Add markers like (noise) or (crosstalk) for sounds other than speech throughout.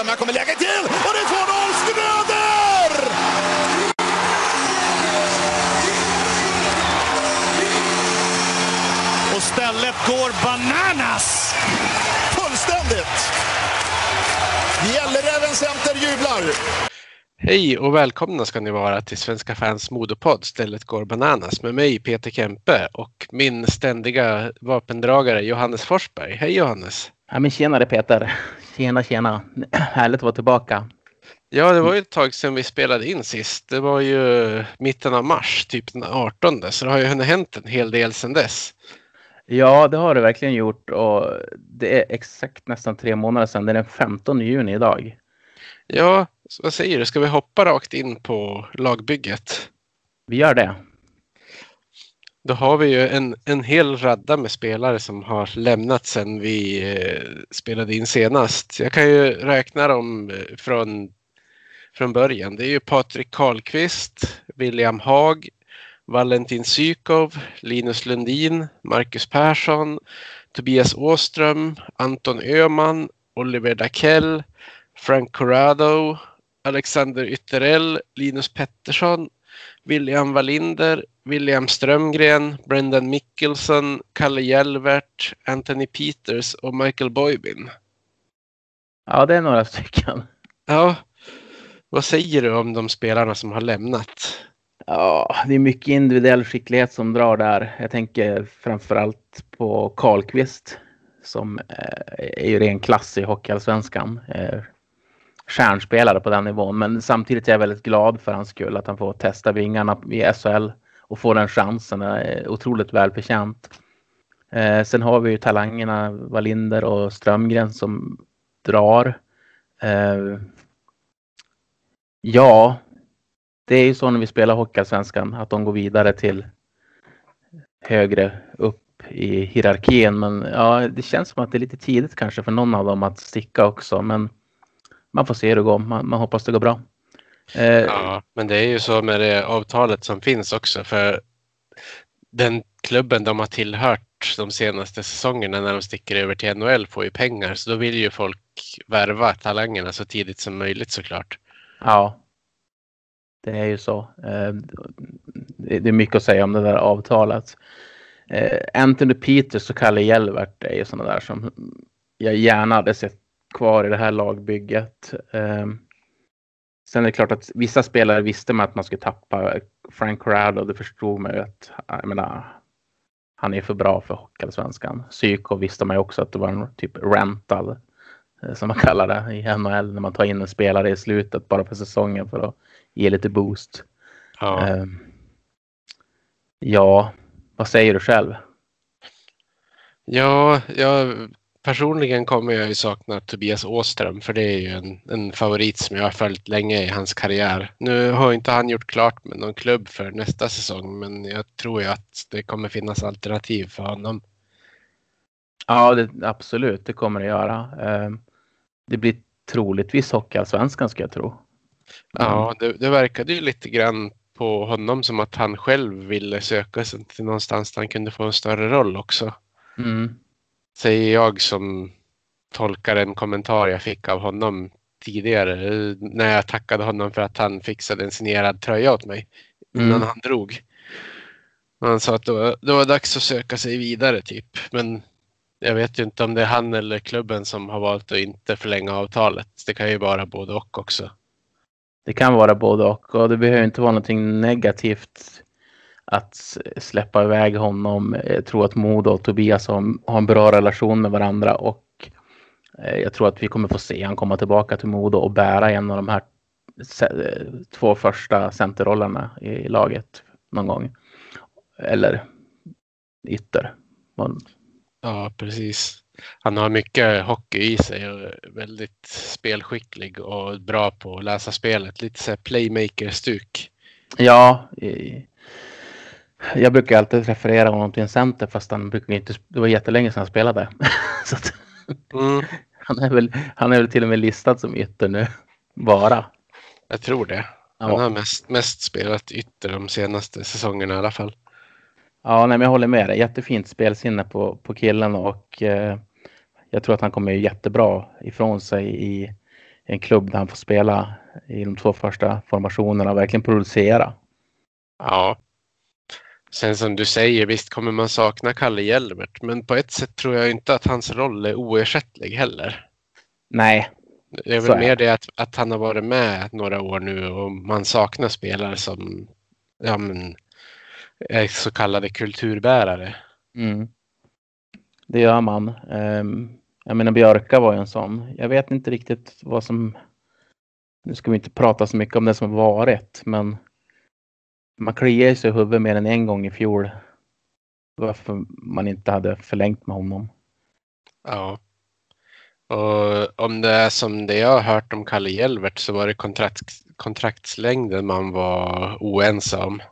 Ström, här kommer läget till och det är 2-0 Schröder! Och stället går bananas! Fullständigt! Gälleräven Center jublar! Hej och välkomna ska ni vara till Svenska fans modepodd Stället går bananas med mig Peter Kempe och min ständiga vapendragare Johannes Forsberg. Hej Johannes! Ja, men tjenare Peter! Tjena, tjena! Härligt att vara tillbaka. Ja, det var ju ett tag sedan vi spelade in sist. Det var ju mitten av mars, typ den 18. Så det har ju hunnit hänt en hel del sedan dess. Ja, det har det verkligen gjort och det är exakt nästan tre månader sedan. Det är den 15 juni idag. Ja, vad säger du? Ska vi hoppa rakt in på lagbygget? Vi gör det. Då har vi ju en, en hel radda med spelare som har lämnat sedan vi eh, spelade in senast. Jag kan ju räkna dem eh, från, från början. Det är ju Patrik Karlqvist, William Haag, Valentin Sykov, Linus Lundin, Marcus Persson, Tobias Åström, Anton Öhman, Oliver Dakell, Frank Corrado, Alexander Ytterell, Linus Pettersson, William Wallinder, William Strömgren, Brendan Mickelson, Kalle Jelvert, Anthony Peters och Michael Boybin. Ja, det är några stycken. Ja, vad säger du om de spelarna som har lämnat? Ja, det är mycket individuell skicklighet som drar där. Jag tänker framförallt på Karlqvist som är ju ren klass i Hockeyallsvenskan. Stjärnspelare på den nivån, men samtidigt är jag väldigt glad för hans skull att han får testa vingarna i SHL och få den chansen. är otroligt välförtjänt. Eh, sen har vi ju talangerna Wallinder och Strömgren som drar. Eh, ja, det är ju så när vi spelar Hockeyallsvenskan att de går vidare till högre upp i hierarkin. Men ja, det känns som att det är lite tidigt kanske för någon av dem att sticka också. Men man får se hur det går. Man, man hoppas det går bra. Eh, ja, men det är ju så med det avtalet som finns också. För den klubben de har tillhört de senaste säsongerna när de sticker över till NHL får ju pengar. Så då vill ju folk värva talangerna så tidigt som möjligt såklart. Ja, det är ju så. Det är mycket att säga om det där avtalet. Anthony Peters och Kalle Jelvert är ju sådana där som jag gärna hade sett kvar i det här lagbygget. Sen är det klart att vissa spelare visste man att man skulle tappa. Frank Corrado, det förstod man ju att jag menar, han är för bra för Hockeyallsvenskan. Psyko visste man ju också att det var en typ rental som man kallar det i NHL när man tar in en spelare i slutet bara för säsongen för att ge lite boost. Ja, Um, ja vad säger du själv? ja jag, personligen kommer jag ju sakna Tobias Åström för det är ju en, en favorit som jag har följt länge i hans karriär. Nu har inte han gjort klart med någon klubb för nästa säsong men jag tror ju att det kommer finnas alternativ för honom. Ja, det, absolut, det kommer det göra. Um, det blir troligtvis Hockeyallsvenskan ska jag tro. Ja, det, det verkade ju lite grann på honom som att han själv ville söka sig till någonstans där han kunde få en större roll också. Mm. Säger jag som tolkar en kommentar jag fick av honom tidigare när jag tackade honom för att han fixade en signerad tröja åt mig innan Mm. han drog. Han sa att det var, det var dags att söka sig vidare typ. Men jag vet ju inte om det är han eller klubben som har valt att inte förlänga avtalet. Det kan ju vara både och också. Det kan vara både och och det behöver inte vara någonting negativt att släppa iväg honom. Jag tror att Modo och Tobias har, en bra relation med varandra och eh, jag tror att vi kommer få se han komma tillbaka till Modo och bära en av de här två första centerrollerna i laget någon gång. Eller ytter. Ja, precis. Han har mycket hockey i sig och är väldigt spelskicklig och bra på att läsa spelet. Lite så playmaker-stuk. Ja, i- jag brukar alltid referera honom till en center fast han brukar inte, det var jättelänge sedan han spelade. (laughs) Så att, Mm, han, är väl, han är väl till och med listad som ytter nu. Bara. jag tror det. Han Ja, har mest, mest spelat ytter de senaste säsongerna i alla fall. ja nej, men jag håller med dig. Jättefint spelsinne på, på killen och eh, jag tror att han kommer jättebra ifrån sig i i en klubb där han får spela i de två första formationerna och verkligen producera. Ja. Sen som du säger, visst kommer man sakna Kalle Hjelmert, men på ett sätt tror jag inte att hans roll är oersättlig heller. Nej. Det är väl mer det att, att han har varit med några år nu och man saknar spelare som ja, men, så kallade kulturbärare. Mm. Det gör man. Um, jag menar Björka var ju en sån. Jag vet inte riktigt vad som... Nu ska vi inte prata så mycket om det som varit, men man kliar sig i huvudet mer än en gång i fjol. Varför man inte hade förlängt med honom. Ja. Och om det är som det jag har hört om Kalle Hjelvert så var det kontrakt, kontraktslängden man var oense om.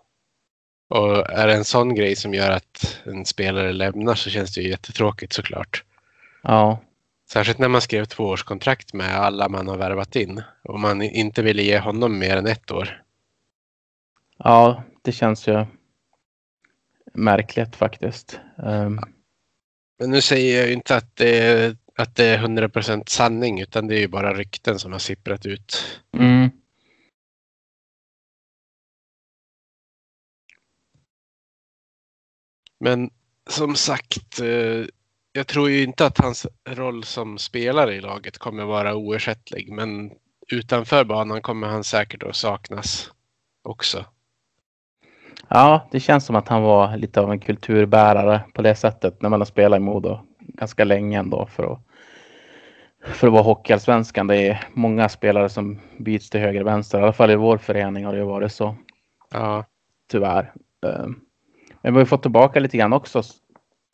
Och är det en sån grej som gör att en spelare lämnar så känns det ju jättetråkigt såklart. Ja. Särskilt när man skrev tvåårskontrakt med alla man har värvat in och man inte ville ge honom mer än ett år. Ja, det känns ju märkligt faktiskt. Um... Men nu säger jag ju inte att det är, att det är 100% sanning utan det är ju bara rykten som har sipprat ut. Mm. Men som sagt, eh, jag tror ju inte att hans roll som spelare i laget kommer vara oersättlig. Men utanför banan kommer han säkert att saknas också. Ja, det känns som att han var lite av en kulturbärare på det sättet när man har spelat i Modo ganska länge ändå för att, för att vara hockeyallsvenskan. Det är många spelare som byts till höger och vänster. I alla fall i vår förening har det varit så. Ja. Tyvärr. Ehm, men vi har fått tillbaka lite grann också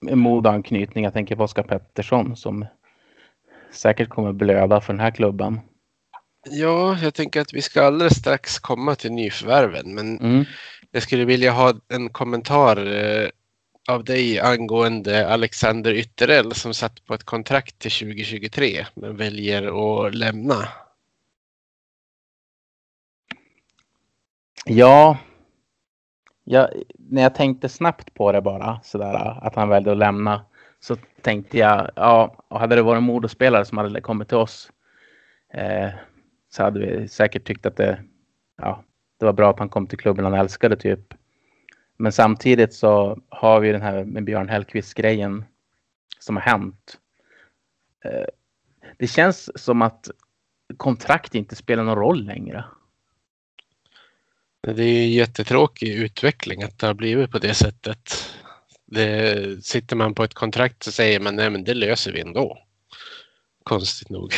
med modeanknytning. Jag tänker på Oskar Pettersson som säkert kommer blöda för den här klubben. Ja, jag tänker att vi ska alldeles strax komma till nyförvärven, men mm jag skulle vilja ha en kommentar eh, av dig angående Alexander Ytterell som satt på ett kontrakt till 2023 men väljer att lämna. Ja, jag, när jag tänkte snabbt på det bara, sådär att han väljer att lämna, så tänkte jag, ja, hade det varit en Modospelare som hade kommit till oss eh, så hade vi säkert tyckt att det, ja, det var bra att han kom till klubben han älskade typ. Men samtidigt så har vi den här med Björn Hellkvist grejen som har hänt. Eh, det känns som att kontrakt inte spelar någon roll längre. Det är en jättetråkig utveckling att det har blivit på det sättet. Det, sitter man på ett kontrakt så säger man nej men det löser vi ändå. Konstigt nog.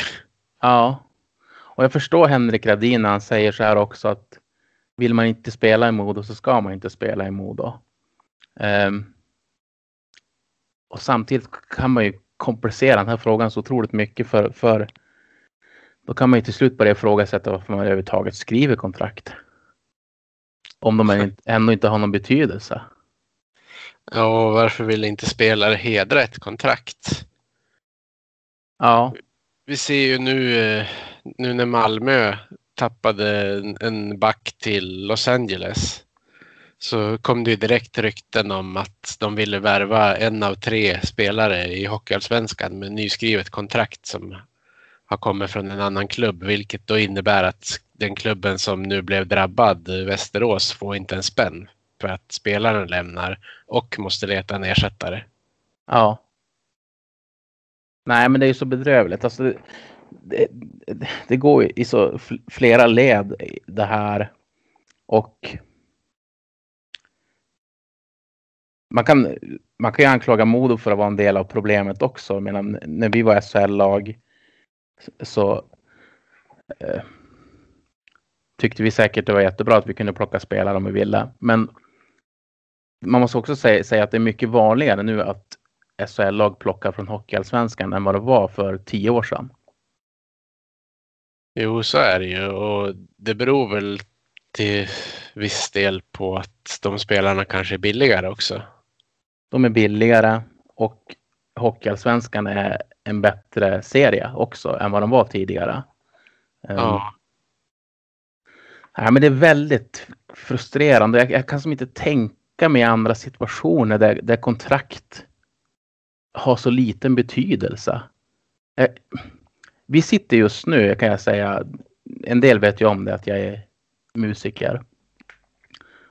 Ja. Och jag förstår Henrik Radin när han säger så här också att vill man inte spela i Modo så ska man inte spela i Modo. Um, och samtidigt kan man ju komplicera den här frågan så otroligt mycket för, för då kan man ju till slut börja ifrågasätta varför man överhuvudtaget skriver kontrakt. Om de ändå inte har någon betydelse. Ja, och varför vill inte spelare hedra ett kontrakt? Ja. Vi ser ju nu, eh, nu när Malmö tappade en back till Los Angeles så kom det ju direkt rykten om att de ville värva en av tre spelare i Hockeyallsvenskan med nyskrivet kontrakt som har kommit från en annan klubb, vilket då innebär att den klubben som nu blev drabbad, Västerås, får inte en spänn för att spelaren lämnar och måste leta en ersättare. Ja. Nej, men det är ju så bedrövligt. Alltså, det, det, går i så flera led det här och man kan, man kan ju anklaga Modo för att vara en del av problemet också. Men när vi var SHL-lag så eh, tyckte vi säkert det var jättebra att vi kunde plocka spelare om vi ville. Men man måste också säga, säga att det är mycket vanligare nu att SHL-lag plockar från Hockeyallsvenskan än vad det var för tio år sedan. Jo, så är det ju och det beror väl till viss del på att de spelarna kanske är billigare också. De är billigare och Hockeyallsvenskan är en bättre serie också än vad de var tidigare. Ja. Ja, men det är väldigt frustrerande. Jag, jag kan som inte tänka mig andra situationer där, där kontrakt har så liten betydelse. Jag, vi sitter just nu kan jag säga. En del vet ju om det att jag är musiker.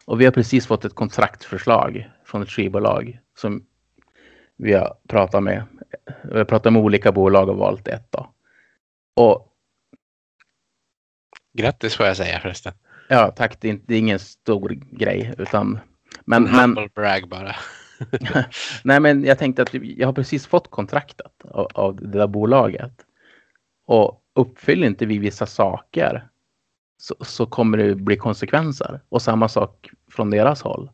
Och vi har precis fått ett kontraktförslag från ett skivbolag som vi har pratat med. Vi har pratat med olika bolag och valt ett då. Och Grattis får jag säga förresten. ja, tack. Det är, inte, det är ingen stor grej utan. Men, en men, brag bara. (laughs) nej, men jag tänkte att jag har precis fått kontraktet av, av det där bolaget. Och uppfyller inte vi vissa saker så, så kommer det bli konsekvenser. Och samma sak från deras håll.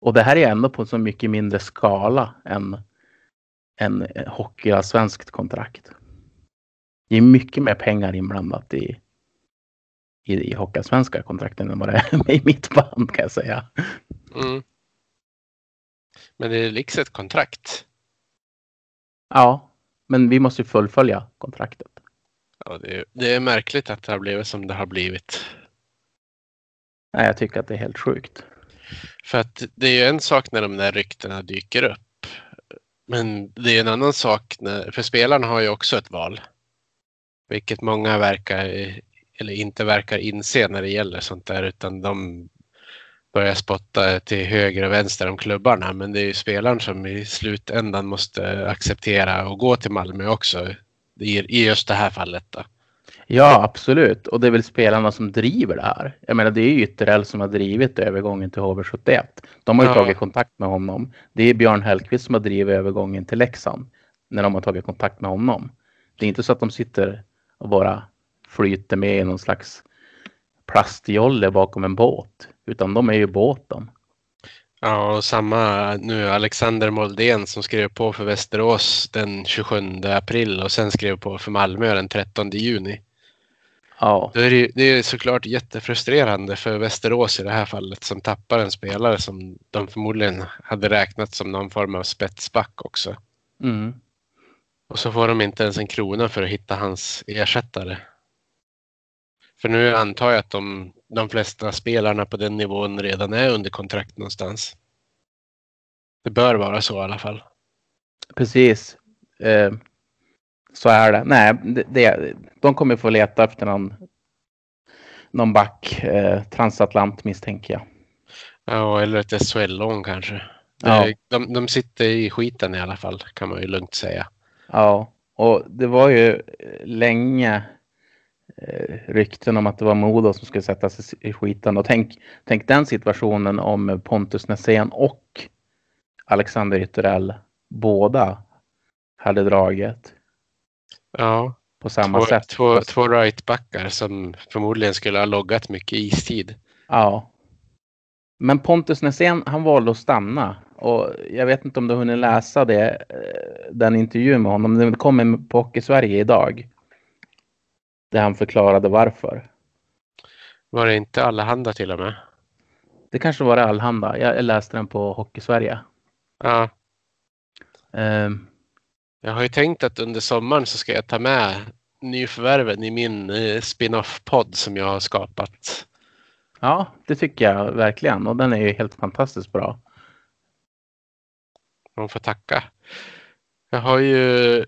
Och det här är ändå på en så mycket mindre skala än en hockeyallsvenskt kontrakt. Det är mycket mer pengar inblandat i, i, i hockeyallsvenska kontrakten än vad det är (laughs) i mitt band kan jag säga. Mm. Men det är liksom ett kontrakt. Ja, men vi måste ju fullfölja kontraktet. Ja, det, är, det är märkligt att det har blivit som det har blivit. Nej, jag tycker att det är helt sjukt. För att det är ju en sak när de där ryktena dyker upp. Men det är en annan sak när, för spelarna har ju också ett val. Vilket många verkar, eller inte verkar inse när det gäller sånt där utan de börjar spotta till höger och vänster om klubbarna. Men det är ju spelaren som i slutändan måste acceptera och gå till Malmö också. I, i just det här fallet då. Ja, absolut. Och det är väl spelarna som driver det här. Jag menar, det är ju Ytterell som har drivit övergången till HV71. De har ju Ja. tagit kontakt med honom. Det är Björn Hellkvist som har drivit övergången till Leksand. När de har tagit kontakt med honom. Det är inte så att de sitter och bara flyter med i någon slags plastjolle bakom en båt. Utan de är ju båten. Ja, och samma nu Alexander Moldén som skrev på för Västerås den 27 april och sen skrev på för Malmö den 13 juni. Ja, är det, ju- det är såklart jättefrustrerande för Västerås i det här fallet som tappar en spelare som de förmodligen hade räknat som någon form av spetsback också. mm. Och så får de inte ens en krona för att hitta hans ersättare. För nu antar jag att de, de flesta spelarna på den nivån redan är under kontrakt någonstans. Det bör vara så i alla fall. precis. Eh, så är det. Nej, det, det, de kommer få leta efter någon, någon back. Eh, transatlant misstänker jag. Ja, eller ett SHL-lån kanske. Det, Ja. de, de sitter i skiten i alla fall, kan man ju lugnt säga. Ja, och det var ju eh, länge eh, rykten om att det var Modo som skulle sätta sig i skiten. Och tänk, tänk den situationen om Pontus Nässén och Alexander Ytterell båda hade dragit Ja, på samma två, sätt. två, två rightbackar som förmodligen skulle ha loggat mycket istid. Ja. Men Pontus Nässén, han valde att stanna. Och jag vet inte om du har hunnit läsa det, eh, den intervjun med honom. Den kommer på Hockey Sverige idag. Där han förklarade varför. Var det inte Allehanda till och med? Det kanske var det allhanda. Jag läste den på Hockey Sverige. Ja, Ehm, jag har ju tänkt att under sommaren så ska jag ta med nyförvärven i min eh, spin-off-podd som jag har skapat. ja, det tycker jag verkligen. Och den är ju helt fantastiskt bra. Man får tacka. Jag har ju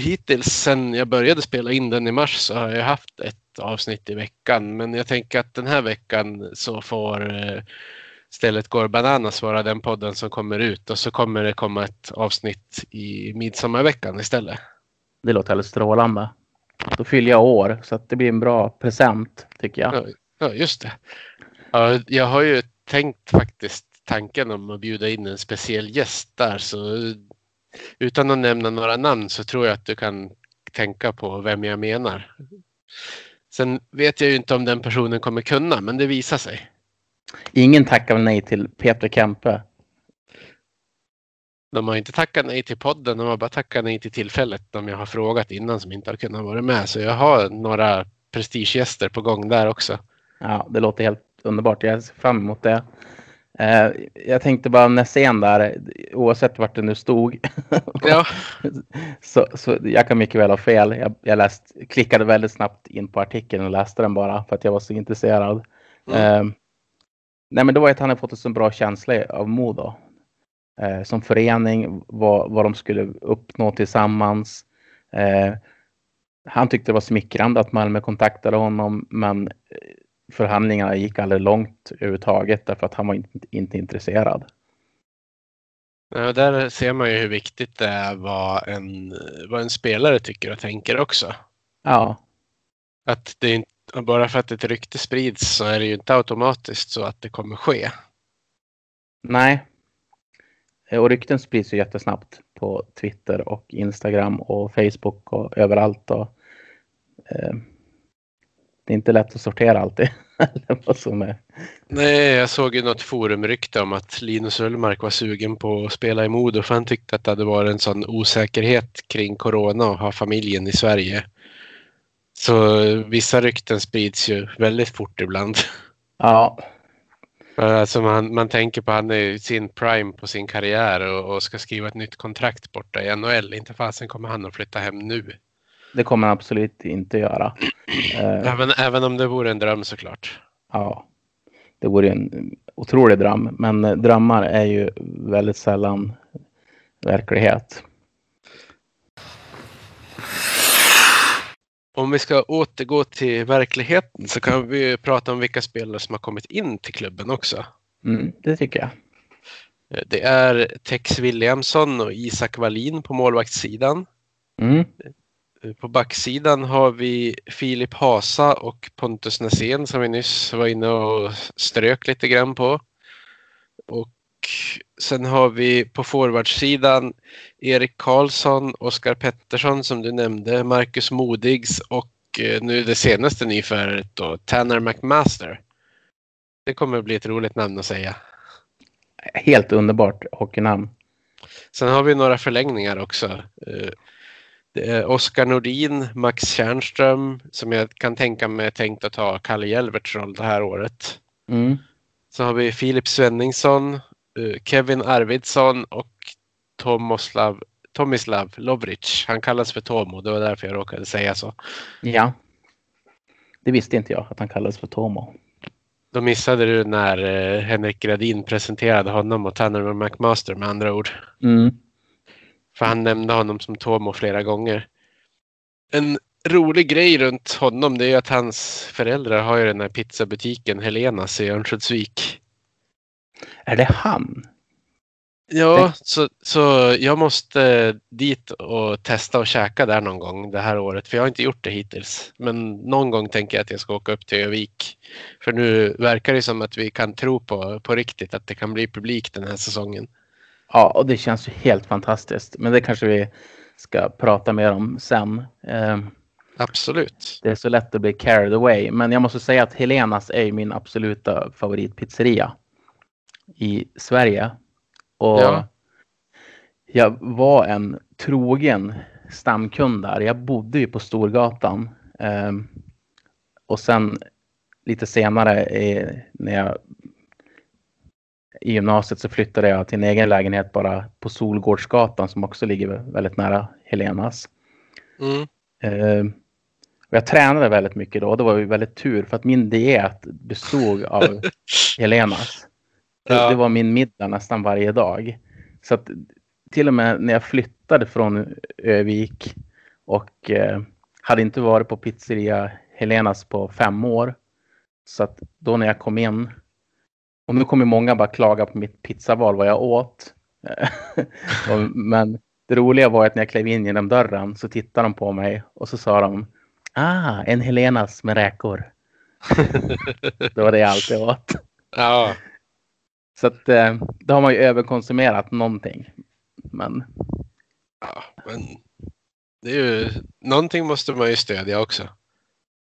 hittills sen jag började spela in den i mars så har jag haft ett avsnitt i veckan. Men jag tänker att den här veckan så får eh, Stället går bananas vara den podden som kommer ut och så kommer det komma ett avsnitt i midsommarveckan istället. Det låter alldeles strålande. Då fyller jag år så att det blir en bra present tycker jag. Ja, ja just det. Ja, jag har ju tänkt faktiskt tanken om att bjuda in en speciell gäst där så utan att nämna några namn så tror jag att du kan tänka på vem jag menar. Sen vet jag ju inte om den personen kommer kunna men det visar sig. Ingen tackar nej till Peter Kempe. De har inte tackat nej till podden, de har bara tackat nej till tillfället de jag har frågat innan som inte har kunnat vara med. Så jag har några prestigegäster på gång där också. Ja, det låter helt underbart. Jag ser fram emot det. Eh, jag tänkte bara Nässén där, oavsett vart det nu stod. Ja, (laughs) så, så jag kan mycket väl ha fel. Jag, jag läst, klickade väldigt snabbt in på artikeln och läste den bara för att jag var så intresserad. Mm. Eh, nej, men det var att han hade fått en så bra känsla av Modo. Eh, som förening, vad, vad de skulle uppnå tillsammans. Eh, Han tyckte det var smickrande att Malmö kontaktade honom, men eh, förhandlingarna gick aldrig långt överhuvudtaget därför att han var inte, inte intresserad. Ja, där ser man ju hur viktigt det är vad en, vad en spelare tycker och tänker också. Ja, Att det är inte, bara för att ett rykte sprids så är det ju inte automatiskt så att det kommer ske. nej. Och rykten sprids ju jättesnabbt på Twitter och Instagram och Facebook och överallt. Och, eh, det är inte lätt att sortera alltid. (laughs) vad som är. Nej, jag såg ju något forumrykte om att Linus Ullmark var sugen på att spela i Modo för han tyckte att det hade varit en sån osäkerhet kring corona och ha familjen i Sverige. Så vissa rykten sprids ju väldigt fort ibland. Ja, Alltså man, man tänker på han är i sin prime på sin karriär och, och ska skriva ett nytt kontrakt borta i NHL. Inte fasen kommer han att flytta hem nu. Det kommer han absolut inte göra. Eh, Även, även om det vore en dröm såklart. Ja, det vore ju en otrolig dröm. Men drömmar är ju väldigt sällan verklighet. Om vi ska återgå till verkligheten så kan vi prata om vilka spelare som har kommit in till klubben också. Mm, det tycker jag. Eh, Det är Tex Williamson och Isak Wallin på målvaktssidan. Mm, På backsidan har vi Filip Hasa och Pontus Näsén som vi nyss var inne och strök lite grann på. Och sen har vi på forwardsidan Erik Karlsson, Oskar Pettersson som du nämnde, Marcus Modigs och eh, nu det senaste nyförvärvet då, Tanner McMaster. Det kommer att bli ett roligt namn att säga. helt underbart hockeynamn. Sen har vi några förlängningar också. Eh, Oskar Nordin, Max Tjärnström som jag kan tänka mig tänkt att ta Kalle Jelverts roll det här året. Mm, Så har vi Filip Svenningsson, eh, Kevin Arvidsson och Tomoslav, Tomislav Lovric. Han kallas för Tomo, det var därför jag råkade säga så. ja. Det visste inte jag att han kallades för Tomo. Då missade du när eh, Henrik Gradin presenterade honom och Tanner McMaster med andra ord. Mm, För han nämnde honom som Tomo flera gånger. En rolig grej runt honom det är att hans föräldrar har ju den här pizzabutiken Helenas i Örnsköldsvik. är det han? Ja, så, så jag måste dit och testa och käka där någon gång det här året. För jag har inte gjort det hittills. Men någon gång tänker jag att jag ska åka upp till Övik. För nu verkar det som att vi kan tro på, på riktigt att det kan bli publik den här säsongen. Ja, och det känns ju helt fantastiskt. Men det kanske vi ska prata mer om sen. Eh, Absolut. det är så lätt att bli carried away. Men jag måste säga att Helenas är min absoluta favoritpizzeria i Sverige. Och Ja. jag var en trogen stamkund där. Jag bodde ju på Storgatan. Ehm, och sen lite senare när jag i gymnasiet så flyttade jag till en egen lägenhet bara på Solgårdsgatan som också ligger väldigt nära Helenas. Mm. Eh, och jag tränade väldigt mycket då. Det var ju väldigt tur för att min diet bestod av (laughs) Helenas. Det, Ja. det var min middag nästan varje dag. Så att till och med när jag flyttade från Övik och eh, hade inte varit på pizzeria Helenas på fem år. Så att då när jag kom in och nu kommer många bara klaga på mitt pizzaval vad jag åt. (laughs) Men det roliga var att när jag klev in genom dörren så tittade de på mig och så sa de Ah, en Helenas med räkor. (laughs) det var det jag alltid åt. Ja, Så att eh, då har man ju överkonsumerat någonting. Men ja, men det är ju, någonting måste man ju stödja också.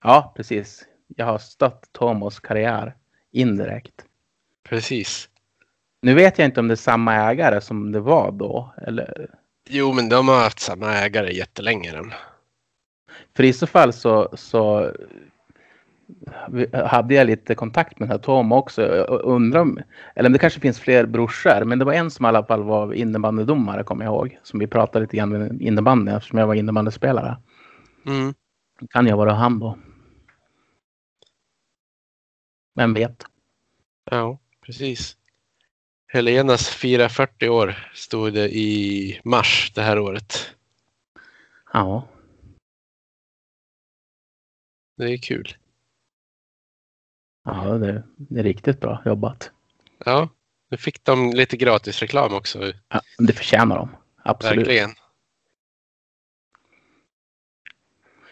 ja, precis. Jag har stött Tomos karriär indirekt. Precis. Nu vet jag inte om det är samma ägare som det var då. Eller, Jo, men de har haft samma ägare jättelänge. Den. för i så fall så, så hade jag lite kontakt med den här Tom också. Jag undrar om, eller om det kanske finns fler brorsor. Men det var en som i alla fall var innebandydomare kommer jag ihåg. Som vi pratade lite grann med innebandy eftersom jag var innebandyspelare. Mm. Kan jag vara han då? Vem vet? Ja, precis. Helenas firar 40 år stod det i mars det här året. Ja. Det är kul. Ja, det, är riktigt bra jobbat. Ja, nu fick de lite gratis reklam också. Ja, det förtjänar de. Absolut. Verkligen.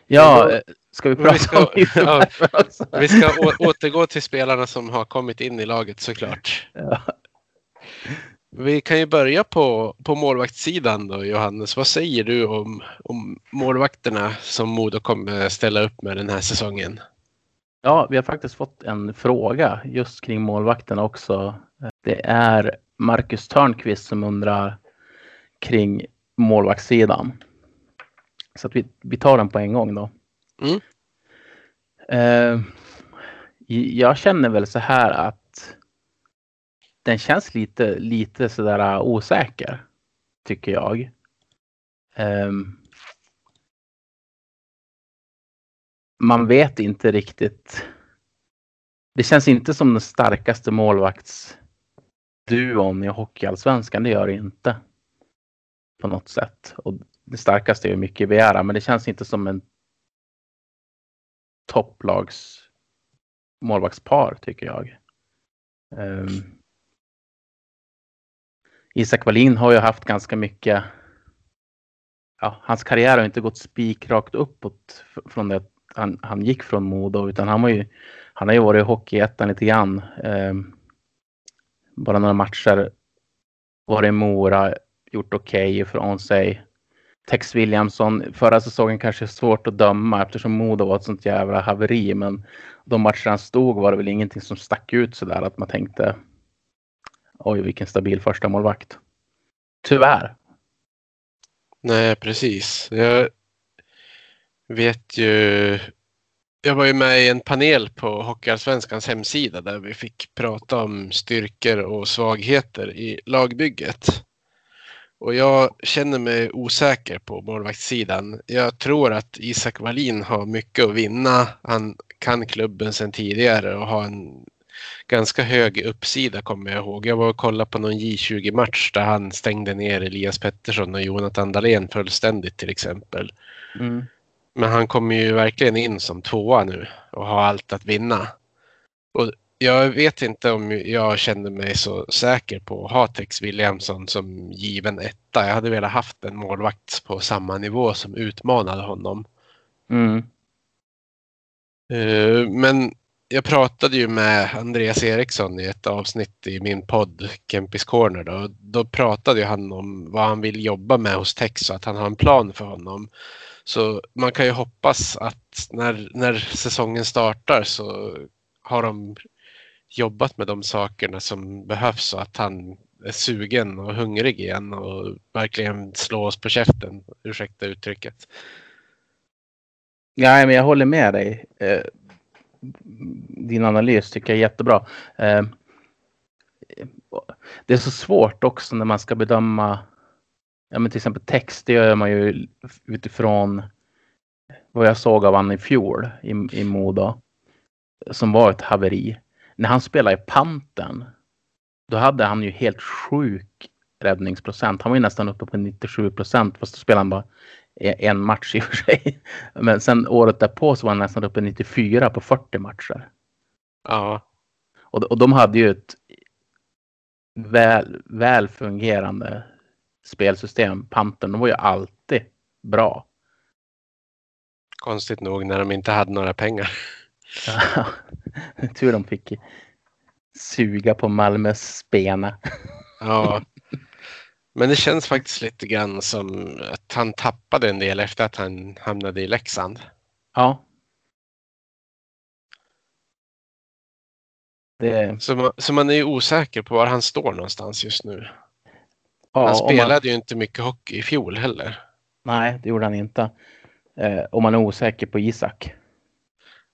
Ja, ska vi prata vi ska- om (laughs) nyförvärven också? Vi ska å- återgå till spelarna som har kommit in i laget såklart. Ja. Vi kan ju börja på, på målvaktssidan då, Johannes. Vad säger du om, om målvakterna som Modo kommer ställa upp med den här säsongen? Ja, vi har faktiskt fått en fråga just kring målvakterna också. Det är Marcus Törnqvist som undrar kring målvaktssidan. Så att vi, vi tar den på en gång då. Mm. Uh, jag känner väl så här att den känns lite, lite sådär ah, osäker, tycker jag. Um, man vet inte riktigt. Det känns inte som den starkaste målvaktsduon i Hockeyallsvenskan. Det gör det inte. På något sätt. Och det starkaste är mycket begära, men det känns inte som en topplags målvaktspar tycker jag. Um, Isak Wallin har ju haft ganska mycket. Ja, hans karriär har inte gått spikrakt uppåt från det han, han gick från Modo utan han var ju. Han har ju varit i Hockeyettan lite grann. Um, bara några matcher. Varit i Mora, gjort okej ifrån sig. Tex Williamson, förra säsongen kanske är svårt att döma eftersom Modo var ett sånt jävla haveri. Men de matcher han stod var det väl ingenting som stack ut så där att man tänkte. Oj, vilken stabil första målvakt. Tyvärr. Nej, precis. Jag vet ju. Jag var ju med i en panel på Hockeyallsvenskans hemsida där vi fick prata om styrkor och svagheter i lagbygget. Och jag känner mig osäker på målvaktssidan. Jag tror att Isak Wallin har mycket att vinna. Han kan klubben sedan tidigare och har en ganska hög uppsida kommer jag ihåg. Jag var och kollade på någon J20-match där han stängde ner Elias Pettersson och Jonathan Dahlén fullständigt till exempel. Mm. Men han kommer ju verkligen in som tvåa nu och har allt att vinna. Och jag vet inte om jag kände mig så säker på att ha Tex Williamson som given etta. Jag hade velat haft en målvakt på samma nivå som utmanade honom. Mm. Eh, Men jag pratade ju med Andreas Eriksson i ett avsnitt i min podd Kempis Corner. Då, då pratade ju han om vad han vill jobba med hos Tex och att han har en plan för honom. Så man kan ju hoppas att när, när säsongen startar så har de jobbat med de sakerna som behövs och att han är sugen och hungrig igen och verkligen slå oss på käften. Ursäkta uttrycket. Ja, men jag håller med dig. Eh, Din analys tycker jag är jättebra. Eh, Det är så svårt också när man ska bedöma ja, men till exempel text. Det gör man ju utifrån vad jag såg av han i fjol i, i Modo. Som var ett haveri. När han spelade i Panten. Då hade han ju helt sjuk räddningsprocent. Han var ju nästan uppe på 97 procent. Fast då spelade han bara en match i och för sig. (laughs) Men sen året därpå så var han nästan uppe i 94 på 40 matcher. Ja, Och, och de hade ju ett väl, väl fungerande spelsystem. Pantern, de var ju alltid bra. konstigt nog när de inte hade några pengar. (laughs) (laughs) Tur de fick suga på Malmös spena. Ja. Men det känns faktiskt lite grann som att han tappade en del efter att han hamnade i Leksand. Ja. Det, Så man, så man är ju osäker på var han står någonstans just nu. ja, han om man- spelade ju inte mycket hockey i fjol heller. Nej, det gjorde han inte. Eh, om man är osäker på Isak.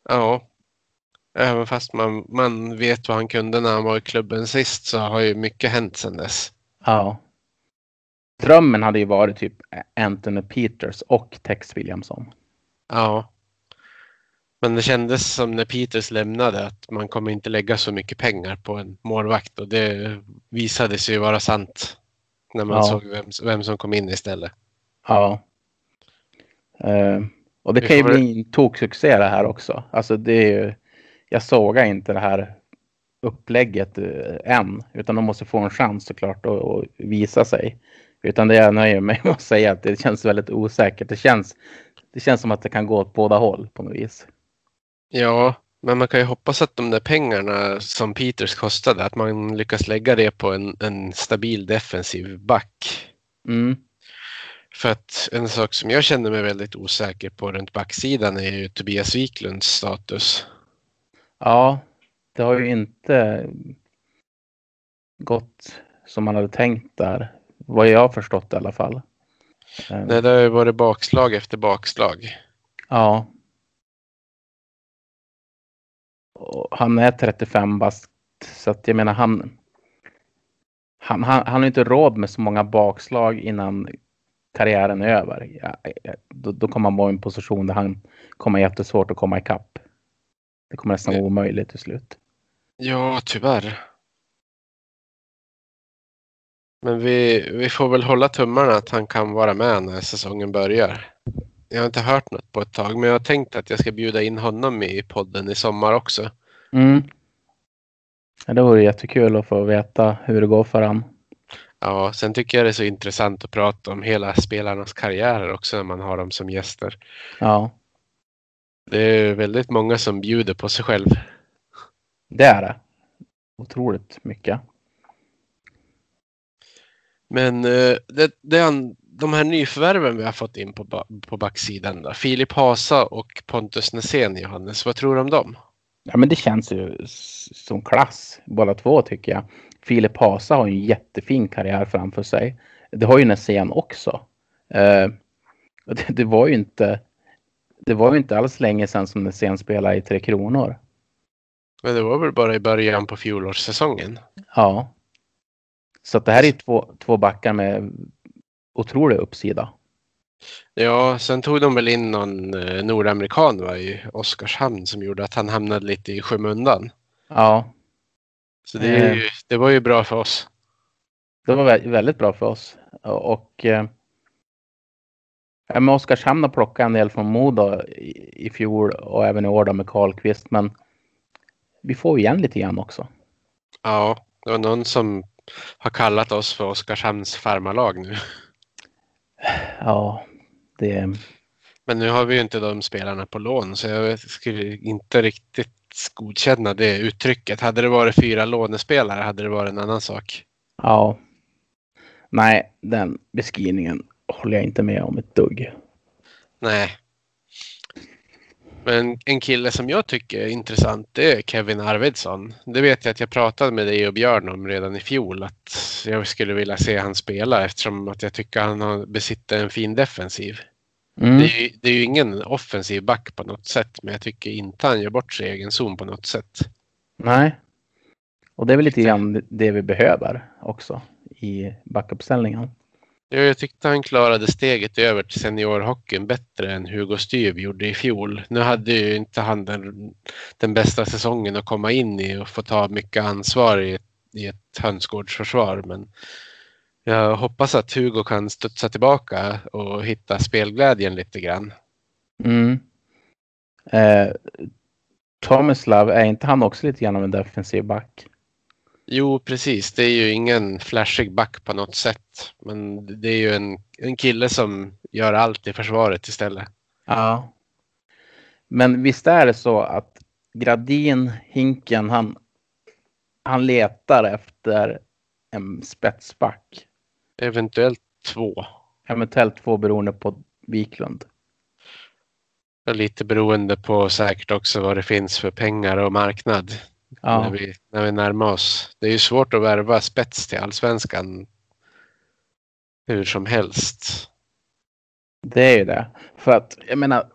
Ja. Även fast man, man vet vad han kunde när han var i klubben sist så har ju mycket hänt sedan dess. Ja. Drömmen hade ju varit typ Anthony Peters och Tex Williamson. Ja. Men det kändes som när Peters lämnade att man kommer inte lägga så mycket pengar på en målvakt och det visade sig ju vara sant när man Ja. såg vem, vem som kom in istället. Ja. Eh, Och det Vi kan ju bli en toksuccé det här också. Alltså det är ju, jag sågar inte det här upplägget eh, än. Utan de måste få en chans såklart att, att visa sig. Utan det jag nöjer mig (laughs) med att säga att det känns väldigt osäkert. Det känns, det känns som att det kan gå åt båda håll på något vis. Ja, men man kan ju hoppas att de där pengarna som Peters kostade, att man lyckas lägga det på en, en stabil defensiv back. Mm. För att en sak som jag känner mig väldigt osäker på runt backsidan är ju Tobias Wiklunds status. Ja, det har ju inte gått som man hade tänkt där. Vad jag har förstått i alla fall. Eh, Nej, det har ju varit bakslag efter bakslag. Ja. Och han är 35 bast. Så att jag menar han, han, han, han har inte råd med så många bakslag innan karriären är över. Ja, då, då kommer han vara i en position där han kommer jättesvårt att komma ikapp. Det kommer nästan vara omöjligt till slut. Ja, tyvärr. Men vi, vi får väl hålla tummarna att han kan vara med när säsongen börjar. Jag har inte hört något på ett tag, men jag har tänkt att jag ska bjuda in honom i podden i sommar också. Mm. Ja, det vore jättekul att få veta hur det går för han. Ja, sen tycker jag det är så intressant att prata om hela spelarnas karriärer också när man har dem som gäster. Ja, Det är väldigt många som bjuder på sig själv. det är det. Otroligt mycket. Men eh, det, det, de här nyförvärven vi har fått in på, på backsidan då. Filip Hasa och Pontus Nässén, Johannes. Vad tror du om dem? Ja, men det känns ju som klass båda två tycker jag. Filip Hasa har en jättefin karriär framför sig. Det har ju Nässén också. Eh, det, det var ju inte. Det var ju inte alls länge sedan som Nässén spelade i Tre Kronor. Men det var väl bara i början på fjolårssäsongen. Ja. Så det här är två, två backar med otrolig uppsida. Ja, sen tog de väl in någon eh, nordamerikan va, i Oskarshamn som gjorde att han hamnade lite i skymundan. Ja, Så det, ju, det var ju bra för oss. det var vä- väldigt bra för oss. Och, och eh, ja, men Oskarshamn har plockat en del från Modo i, i fjol och även i år då med Karlqvist. Men vi får igen lite grann också. Ja, det var någon som har kallat oss för Oskarshamns farmarlag nu. Ja, det, Men nu har vi ju inte de spelarna på lån så jag skulle inte riktigt godkänna det uttrycket. Hade det varit fyra lånespelare hade det varit en annan sak. ja. Nej, den beskrivningen håller jag inte med om ett dugg. Nej. Men en kille som jag tycker är intressant det är Kevin Arvidsson. Det vet jag att jag pratade med dig och Björn om redan i fjol att jag skulle vilja se han spela eftersom att jag tycker han besitter en fin defensiv. Mm. Det, är ju, det är ju ingen offensiv back på något sätt men jag tycker inte han gör bort sig i egen zon på något sätt. Nej. Och det är väl lite grann det vi behöver också i backuppställningen. Ja, jag tyckte han klarade steget över till seniorhockeyn bättre än Hugo Styv gjorde i fjol. Nu hade ju inte han den, den bästa säsongen att komma in i och få ta mycket ansvar i, i ett hönsgårdsförsvar. Men jag hoppas att Hugo kan studsa tillbaka och hitta spelglädjen lite grann. Mm. Eh, Tomislav, är inte han också lite grann av en defensiv back? Jo, precis. Det är ju ingen flashig back på något sätt. Men det är ju en, en kille som gör allt i försvaret istället. Ja. Men visst är det så att Gradin, Hinken, han, han letar efter en spetsback. Eventuellt två. Eventuellt två beroende på Wiklund. Lite beroende på säkert också vad det finns för pengar och marknad när, Ja, vi, när vi närmar oss. Det är ju svårt att värva spets till allsvenskan hur som helst. det är ju det. För att jag menar,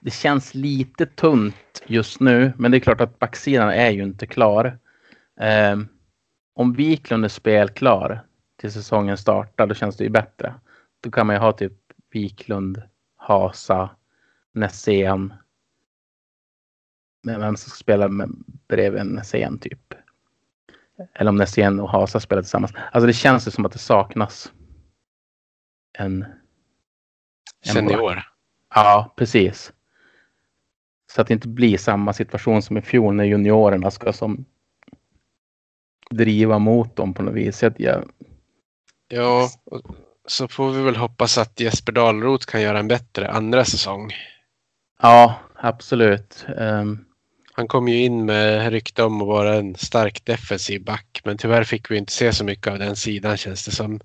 det känns lite tunt just nu, men det är klart att backsidan är ju inte klar. Eh, om Wiklund är spelklar till säsongen startar, då känns det ju bättre. Då kan man ju ha typ Wiklund, Hasa, Nässén. Men vem som ska spela med, bredvid Nässén typ? Eller om Nässén och Hasa spelar tillsammans. Alltså det känns ju som att det saknas en, En Senior. Ja, precis. Så att det inte blir samma situation som i fjol när juniorerna ska som driva mot dem på något vis. Jag, jag, Ja, så får vi väl hoppas att Jesper Dahlroth kan göra en bättre andra säsong. ja, absolut. Ehm, Han kom ju in med rykte om att vara en stark defensiv back, men tyvärr fick vi inte se så mycket av den sidan känns det som.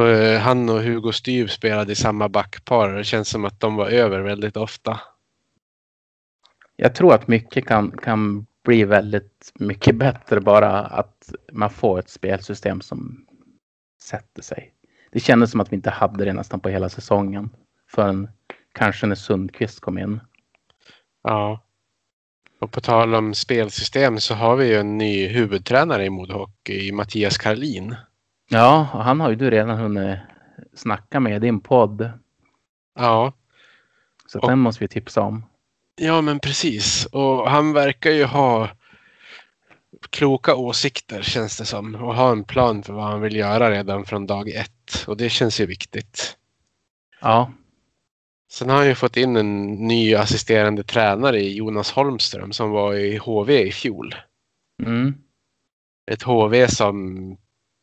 Eh, Han och Hugo Styv spelade i samma backpar och det känns som att de var över väldigt ofta. jag tror att mycket kan, kan bli väldigt mycket bättre bara att man får ett spelsystem som sätter sig. Det kändes som att vi inte hade det nästan på hela säsongen förrän kanske när Sundqvist kom in. Ja. Och på tal om spelsystem så har vi ju en ny huvudtränare i Modohockey, Mattias Karlin. Ja, och han har ju du redan hunnit snacka med i din podd. Ja, Så Och- den måste vi tipsa om. Ja, men precis. Och han verkar ju ha kloka åsikter känns det som och ha en plan för vad han vill göra redan från dag ett. Och det känns ju viktigt. Ja, Sen har han ju fått in en ny assisterande tränare i Jonas Holmström som var i HV i fjol. mm. Ett HV som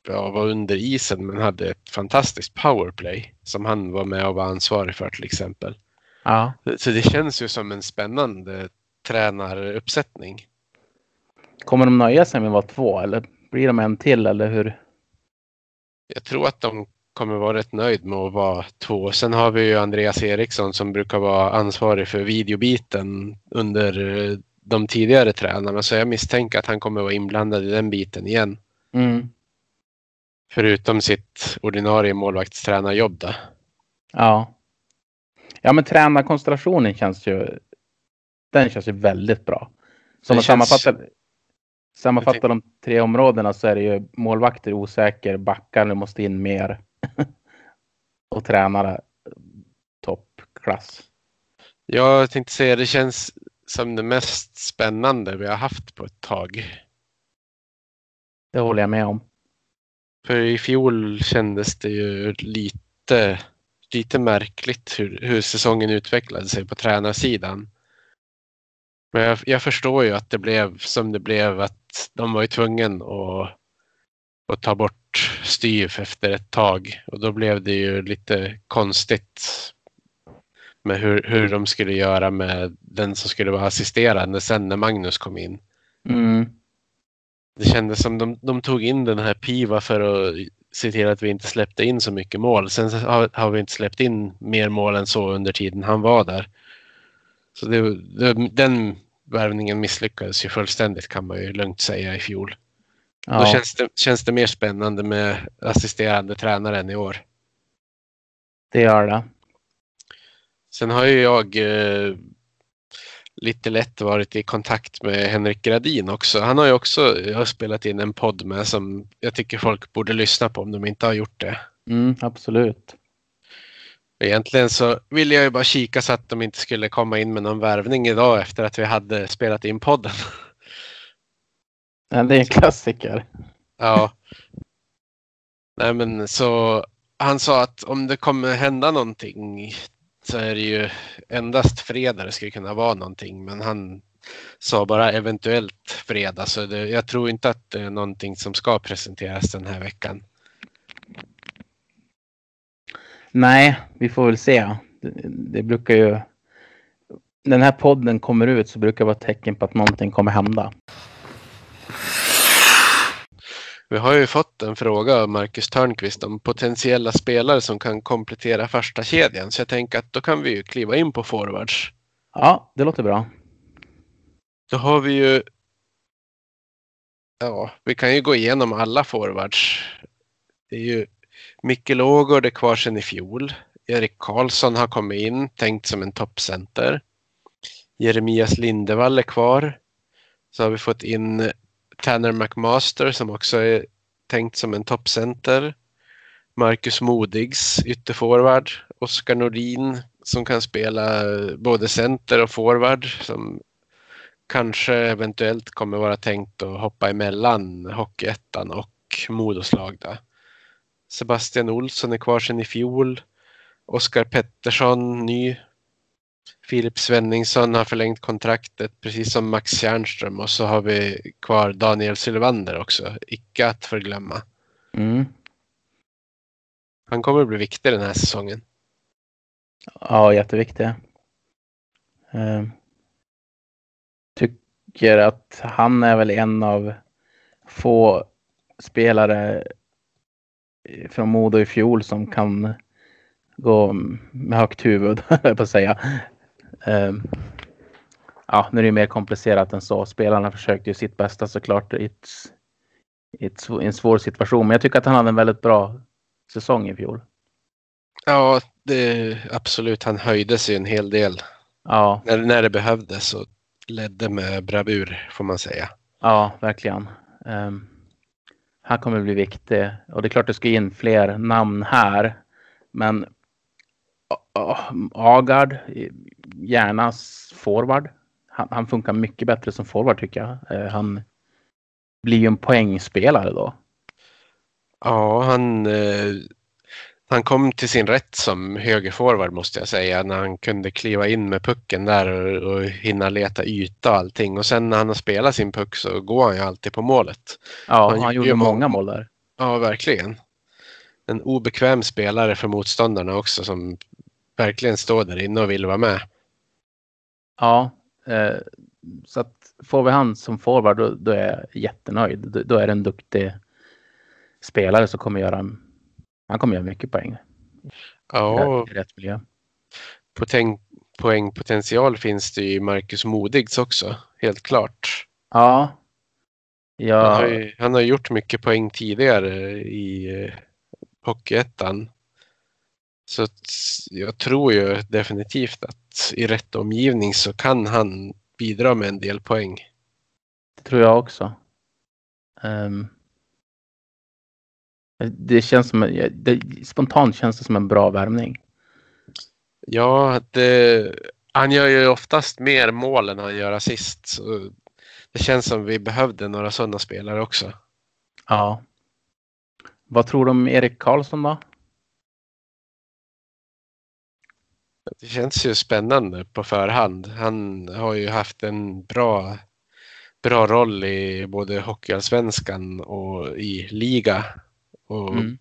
ja, var under isen men hade ett fantastiskt powerplay som han var med och var ansvarig för till exempel. ja. Så det känns ju som en spännande tränaruppsättning. Kommer de nöja sig med att vara två eller blir de en till eller hur? Jag tror att de kommer vara rätt nöjd med att vara två. Sen har vi ju Andreas Eriksson som brukar vara ansvarig för videobiten under eh, de tidigare tränarna. Så jag misstänker att han kommer vara inblandad i den biten igen. Mm. Förutom sitt ordinarie målvaktstränarjobb då. Ja. Ja, men tränarkonstellationen känns ju. Den känns ju väldigt bra. Som att känns- sammanfatta. Sammanfatta Jag de tre områdena så är det ju målvakter osäker, backar nu måste in mer. (laughs) och tränare toppklass. Jag tänkte säga det känns som det mest spännande vi har haft på ett tag. Det håller jag med om. För i fjol kändes det ju lite, lite märkligt hur, hur säsongen utvecklade sig på tränarsidan. Men jag, jag förstår ju att det blev som det blev, att de var ju tvungna att, att ta bort Styv efter ett tag. Och då blev det ju lite konstigt med hur, hur de skulle göra med den som skulle vara assisterande sen när Magnus kom in. Mm. Det kändes som de, de tog in den här Piva för att se till att vi inte släppte in så mycket mål. Sen har, har vi inte släppt in mer mål än så under tiden han var där. Så det, det, den värvningen misslyckades ju fullständigt kan man ju lugnt säga i fjol. Då Ja. känns det, känns det mer spännande med assisterande tränaren i år. Det gör det. Sen har ju jag eh, lite lätt varit i kontakt med Henrik Gradin också. Han har ju också har spelat in en podd med som jag tycker folk borde lyssna på om de inte har gjort det. Mm, absolut. Egentligen så ville jag ju bara kika så att de inte skulle komma in med någon värvning idag efter att vi hade spelat in podden. Ja, det är en klassiker. Ja. Nej men så han sa att om det kommer hända någonting så är det ju endast fredag det skulle kunna vara någonting. Men han sa bara eventuellt fredag så det, jag tror inte att det är någonting som ska presenteras den här veckan. Nej, vi får väl se. Det, det brukar ju. Den här podden kommer ut så brukar det vara ett tecken på att någonting kommer hända. Vi har ju fått en fråga av Marcus Törnqvist om potentiella spelare som kan komplettera första kedjan. Så jag tänker att då kan vi ju kliva in på forwards. Ja, det låter bra. Då har vi ju. Ja, vi kan ju gå igenom alla forwards. Det är ju Micke Ågård är kvar sedan i fjol. Erik Karlsson har kommit in, tänkt som en toppcenter. Jeremias Lindevall är kvar. Så har vi fått in Tanner McMaster som också är tänkt som en toppcenter. Marcus Modigs ytterforward. Oskar Nordin som kan spela både center och forward. Som kanske eventuellt kommer vara tänkt att hoppa emellan Hockeyettan och Modoslag. Sebastian Olsson är kvar sedan i fjol. Oskar Pettersson ny. Filip Svenningsson har förlängt kontraktet precis som Max Tjärnström och så har vi kvar Daniel Sylvander också. Icke att förglömma. Mm. Han kommer bli viktig den här säsongen. Ja, jätteviktig. Eh, tycker att han är väl en av få spelare från Modo i fjol som kan gå med högt huvud, (laughs) på att säga. Eh, ja, nu är det mer komplicerat än så. Spelarna försökte ju sitt bästa såklart i, ett, i, ett, i en svår situation. Men jag tycker att han hade en väldigt bra säsong i fjol. Ja, det, absolut. Han höjde sig en hel del. Ja, När, när det behövdes och ledde med bravur får man säga. ja verkligen. Um, han kommer bli viktig och det är klart det ska in fler namn här. Men Agard, gärna forward. Han, han funkar mycket bättre som forward tycker jag. Eh, han blir ju en poängspelare då. Ja, han, eh, han kom till sin rätt som högerforward måste jag säga. När han kunde kliva in med pucken där och, och hinna leta yta och allting. Och sen när han har spelat sin puck så går han ju alltid på målet. Ja, Han han, gjorde många- mål där. Ja, verkligen. En obekväm spelare för motståndarna också som verkligen står där inne och vill vara med. Ja, eh, så att får vi han som forward då, då är jag jättenöjd. Då, då är det en duktig spelare som kommer göra, han kommer göra mycket poäng Ja, i rätt miljö. poäng, poängpotential finns det ju i Marcus Modigs också, helt klart. Ja. Han, har Ja, ju, han har gjort mycket poäng tidigare i eh, Hockeyettan. Så jag tror ju definitivt att i rätt omgivning så kan han bidra med en del poäng. det tror jag också. Ehm, det känns som, det, spontant känns det som en bra värvning. Ja, det, han gör ju oftast mer mål än han gör assist. Så det känns som vi behövde några sådana spelare också. Ja. Vad tror du om Erik Karlsson då? Det känns ju spännande på förhand. Han har ju haft en bra, bra roll i både Hockeyallsvenskan och i liga. Och Mm.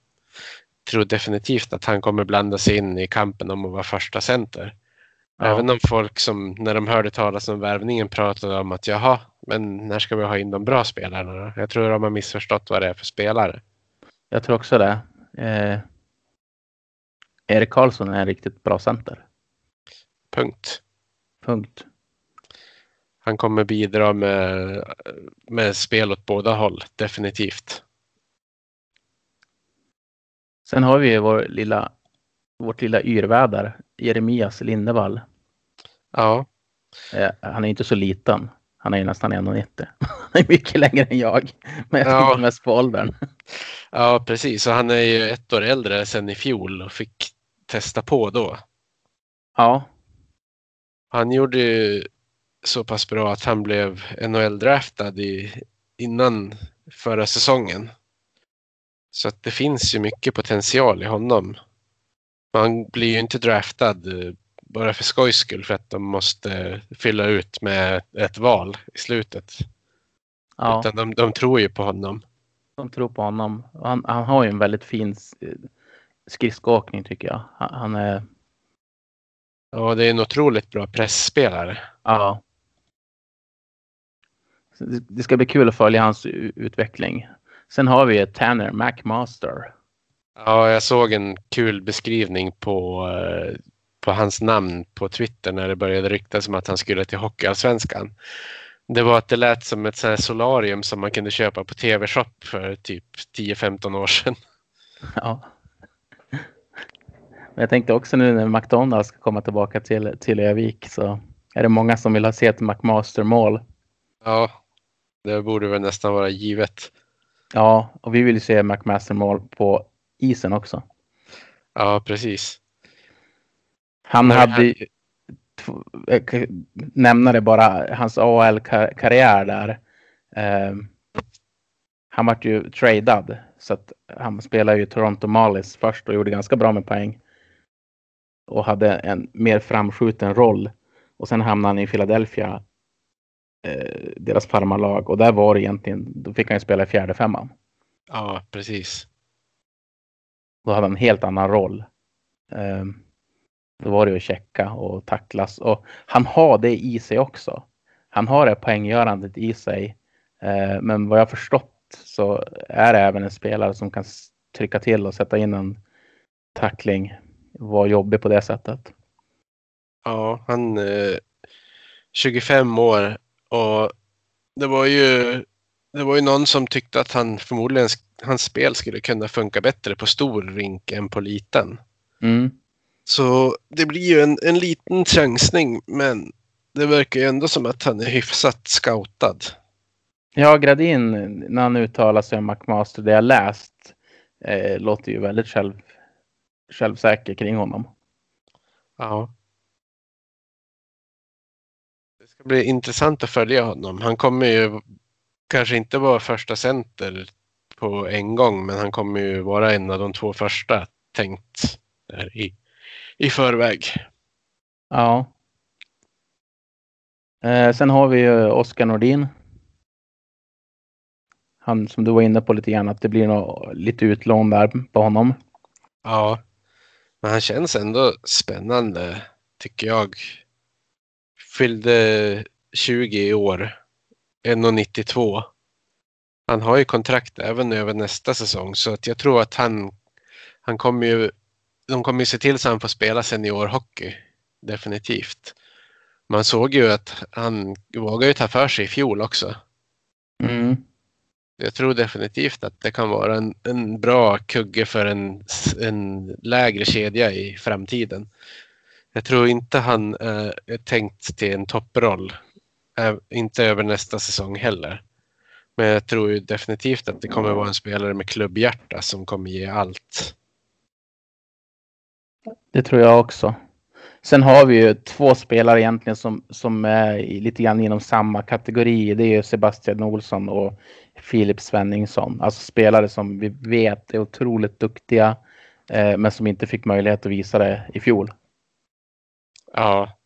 tror definitivt att han kommer blanda sig in i kampen om att vara första center. Ja. Även om folk som när de hörde talas om värvningen pratade om att jaha, men när ska vi ha in de bra spelarna då? Jag tror de har missförstått vad det är för spelare. Jag tror också det. Eh, Erik Karlsson är en riktigt bra center. Punkt. Punkt. Han kommer bidra med, med spel åt båda håll, definitivt. Sen har vi ju vår lilla, vårt lilla yrväder, Jeremias Lindevall. Ja, Eh, han är inte så liten. Han är ju nästan 1,90. (laughs) Han är mycket längre än jag. Men jag Ja. mest på åldern. (laughs) ja precis. Och han är ju ett år äldre sedan i fjol och fick testa på då. Ja, Han gjorde ju så pass bra att han blev NHL-draftad innan förra säsongen. Så att det finns ju mycket potential i honom. Man blir ju inte draftad eh, bara för skojs skull för att de måste fylla ut med ett val i slutet. ja Utan de, de tror ju på honom. de tror på honom. Han, han har ju en väldigt fin eh, skridskoåkning tycker jag. Han, han är, Ja, det är en otroligt bra pressspelare. ja. Det, ska bli kul att följa hans utveckling. Sen har vi Tanner McMaster. Ja, jag såg en kul beskrivning på, eh, på hans namn på Twitter när det började ryktas om att han skulle till Hockeyallsvenskan. Det var att det lät som ett sånt solarium som man kunde köpa på TV-shop för typ 10-15 år sedan. Ja. Men jag tänkte också nu när McDonalds ska komma tillbaka till, till Övik så är det många som vill ha se ett McMaster-mål. Ja, det borde väl nästan vara givet. Ja, och vi vill ju se McMaster-mål på isen också. Ja, precis. Han hade ju- kan nämna det bara, hans AHL-karriär där. Eh, han vart ju tradad så att han spelade ju Toronto Marlies först och gjorde ganska bra med poäng. och hade en mer framskjuten roll. Och sen hamnade han i Philadelphia, eh, deras farmarlag. Och där var det egentligen, då fick han ju spela i fjärde femman. Ja, precis. Då hade han en helt annan roll. Eh, då var det att checka och tacklas. Och han har det i sig också. Han har det poänggörandet i sig. Eh, men vad jag förstått så är det även en spelare som kan trycka till och sätta in en tackling. Var jobbig på det sättet. Ja, han eh, 25 år och det var ju det var ju någon som tyckte att han förmodligen hans spel skulle kunna funka bättre på stor rink än på liten. Mm. Så det blir ju en, en liten chansning men det verkar ju ändå som att han är hyfsat scoutad. Ja, Gradin när han uttalar sig om McMaster, det jag läst, eh, låter ju väldigt själv, självsäker kring honom. Ja. Ska bli intressant att följa honom. Han kommer ju kanske inte vara första center på en gång, men han kommer ju vara en av de två första tänkt i, i förväg. Ja. Eh, sen har vi ju Oskar Nordin. Han som du var inne på lite grann att det blir nog lite utlån där på honom. Ja, men han känns ändå spännande tycker jag. Fyllde 20 i år. 1,92. Han har ju kontrakt även över nästa säsong så att jag tror att han, han kommer ju, de kommer ju se till så att han får spela seniorhockey. Definitivt. Man såg ju att han vågade ju ta för sig i fjol också. Mm. Jag tror definitivt att det kan vara en, en bra kugge för en, en lägre kedja i framtiden. Jag tror inte han eh, är tänkt till en topproll. Eh, inte över nästa säsong heller. Men jag tror ju definitivt att det kommer vara en spelare med klubbhjärta som kommer ge allt. Det tror jag också. Sen har vi ju två spelare egentligen som, som är lite grann inom samma kategori. Det är ju Sebastian Olsson och Filip Svenningsson. Alltså spelare som vi vet är otroligt duktiga eh, men som inte fick möjlighet att visa det i fjol. Ja.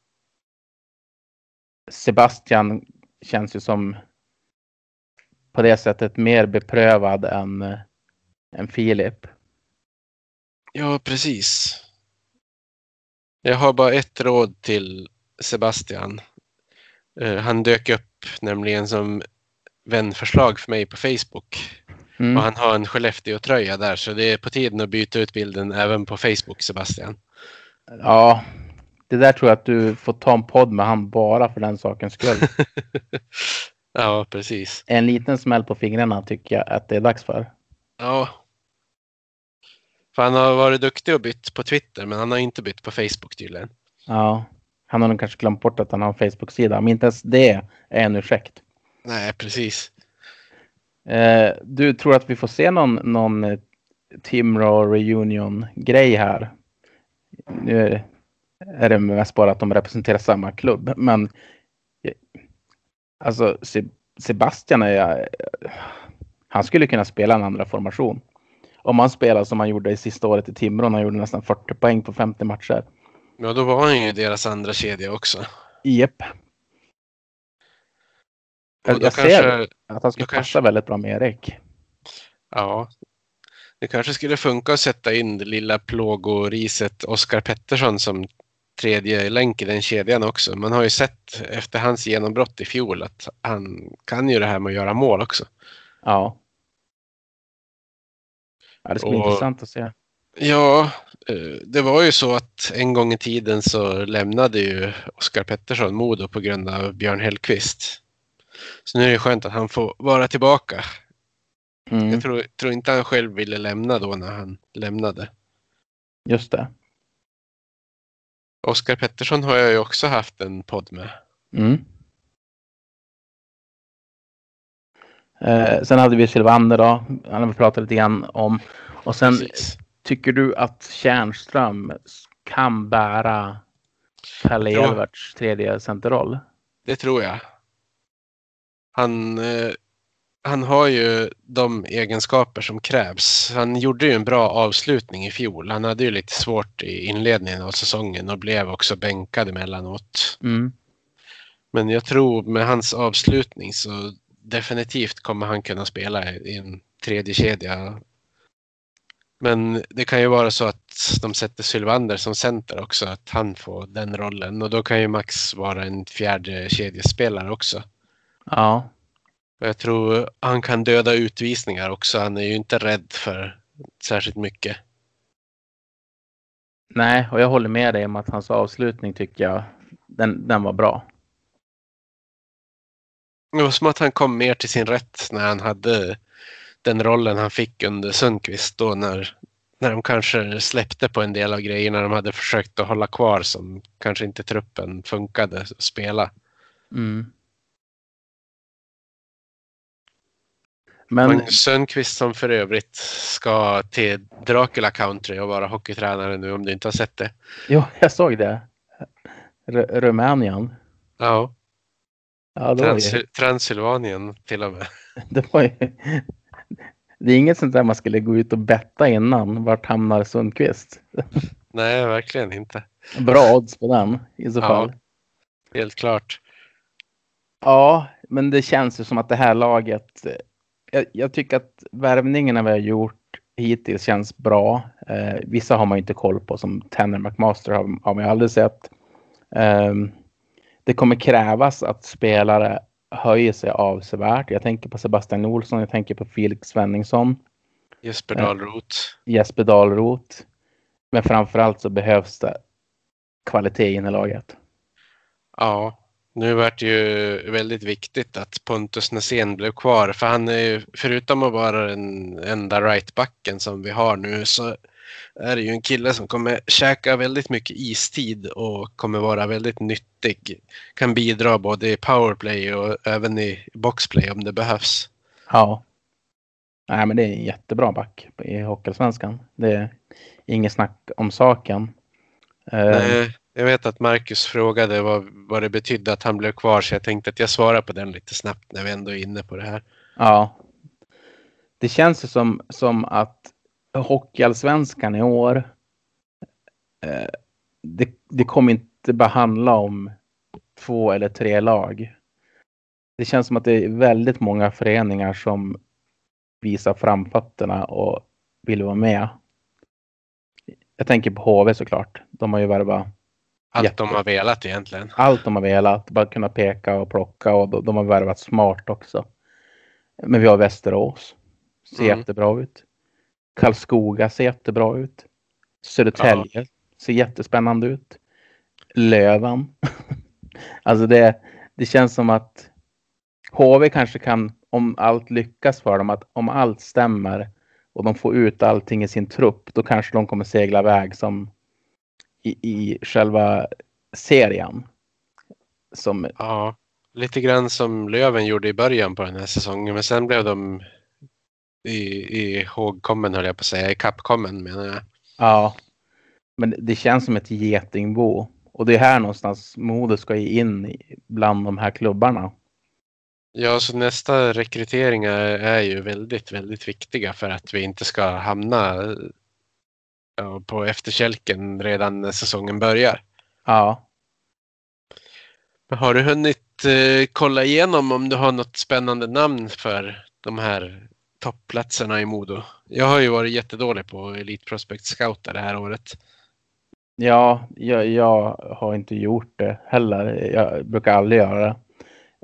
Sebastian känns ju som på det sättet mer beprövad än, äh, än Filip. Ja, precis. Jag har bara ett råd till Sebastian. Uh, han dök upp nämligen som vänförslag för mig på Facebook. Mm. Och han har en Skellefteå-tröja där så det är på tiden att byta ut bilden även på Facebook, Sebastian. Ja, det där tror jag att du får ta en podd med han bara för den sakens skull. (laughs) ja, precis. En liten smäll på fingrarna tycker jag att det är dags för. Ja. För han har varit duktig och bytt på Twitter men han har inte bytt på Facebook tydligen. Ja, han har nog kanske glömt bort att han har en Facebook-sida. Men inte ens det är en ursäkt. Nej, precis. Eh, du tror att vi får se någon, någon Timrå reunion-grej här? Nu är det mest bara att de representerar samma klubb. Men alltså Sebastian är han skulle kunna spela en andra formation. Om han spelar som han gjorde i sista året i Timrå, han gjorde nästan 40 poäng på 50 matcher. Ja, då var han ju deras andra kedja också. Jag, jag kanske, ser att han skulle passa kanske, väldigt bra med Erik. Ja. Det kanske skulle funka att sätta in det lilla plågoriset Oskar Pettersson som tredje länk i den kedjan också. Man har ju sett efter hans genombrott i fjol att han kan ju det här med att göra mål också. Ja. ja det ska bli Och, intressant att se. Ja, eh, det var ju så att en gång i tiden så lämnade ju Oskar Pettersson Modo på grund av Björn Hellkvist. Så nu är det skönt att han får vara tillbaka. Mm. Jag tror, tror inte han själv ville lämna då när han lämnade. Just det. Oskar Pettersson har jag ju också haft en podd med. Mm. Eh, sen hade vi Sylvander då. Han har vi pratat lite grann om. Och sen Precis. tycker du att Tjärnström kan bära Pelle Elverts tredje centerroll? Det tror jag. Han, eh, han har ju de egenskaper som krävs. Han gjorde ju en bra avslutning i fjol. Han hade ju lite svårt i inledningen av säsongen och blev också bänkad emellanåt. Mm. Men jag tror med hans avslutning så definitivt kommer han kunna spela i en tredje kedja. Men det kan ju vara så att de sätter Sylvander som center också, att han får den rollen. Och då kan ju Max vara en fjärde kedjespelare också. Ja. Jag tror han kan döda utvisningar också. Han är ju inte rädd för särskilt mycket. Nej, och jag håller med dig om att hans avslutning tycker jag, den, den var bra. Det var som att han kom mer till sin rätt när han hade den rollen han fick under Sundqvist då när, när de kanske släppte på en del av grejerna de hade försökt att hålla kvar som kanske inte truppen funkade att spela. Mm. Men Magnus Sundqvist som för övrigt ska till Dracula Country och vara hockeytränare nu om du inte har sett det. jo, (laughs) jag såg det. R Rumänien. Ja, Ja, Trans Transylvanien till och med. (laughs) det var ju... Det är inget sånt där man skulle gå ut och betta innan. Vart hamnar Sundqvist? (laughs) Nej, verkligen inte. Bra odds på den i så Ja. fall. Helt klart. Ja, men det känns ju som att det här laget. Eh, Jag, jag tycker att värvningarna vi har gjort hittills känns bra. Eh, vissa har man inte koll på som Tanner McMaster har, har man ju aldrig sett. Ehm, det kommer krävas att spelare höjer sig avsevärt. Jag tänker på Sebastian Olsson, jag tänker på Felix Svenningsson, Jesper. Dahlroth. Jesper Dahlroth. Men framförallt så behövs det kvalitet in i laget. Ja, nu vart det ju väldigt viktigt att Pontus Näsén blev kvar för han är ju, förutom att vara den enda rightbacken som vi har nu så är det ju en kille som kommer käka väldigt mycket istid och kommer vara väldigt nyttig. Kan bidra både i powerplay och även i boxplay om det behövs. Ja. Nej, men det är en jättebra back i Hockeyallsvenskan. Det är inget snack om saken. Eh, Eh, jag vet att Marcus frågade vad, vad det betydde att han blev kvar så jag tänkte att jag svarar på den lite snabbt när vi ändå är inne på det här. ja. Det känns ju som, som att Hockeyallsvenskan i år. Eh, det, det kommer inte bara handla om två eller tre lag. Det känns som att det är väldigt många föreningar som visar framfötterna och vill vara med. Jag tänker på HV såklart. De har ju värvat allt Jätte- de har velat egentligen. allt de har velat. Bara kunna peka och plocka och de, de har värvat smart också. Men vi har Västerås. Ser Mm. jättebra ut. Karlskoga ser jättebra ut. Södertälje ser jättespännande ut. Löven. (laughs) alltså det, det känns som att HV kanske kan, om allt lyckas för dem, att om allt stämmer och de får ut allting i sin trupp, då kanske de kommer segla iväg som i, i själva serien. Som, Ja, lite grann som Löven gjorde i början på den här säsongen men sen blev de i, i hågkommen höll jag på att säga, i kappkommen menar jag. ja. Men det känns som ett getingbo. Och det är här någonstans Modo ska in bland de här klubbarna. Ja, så nästa rekryteringar är ju väldigt, väldigt viktiga för att vi inte ska hamna på efterkälken redan när säsongen börjar. Ja. Men har du hunnit eh, kolla igenom om du har något spännande namn för de här toppplatserna i Modo? Jag har ju varit jättedålig på Elite Prospect Scouta det här året. Ja, jag, jag har inte gjort det heller. Jag brukar aldrig göra det.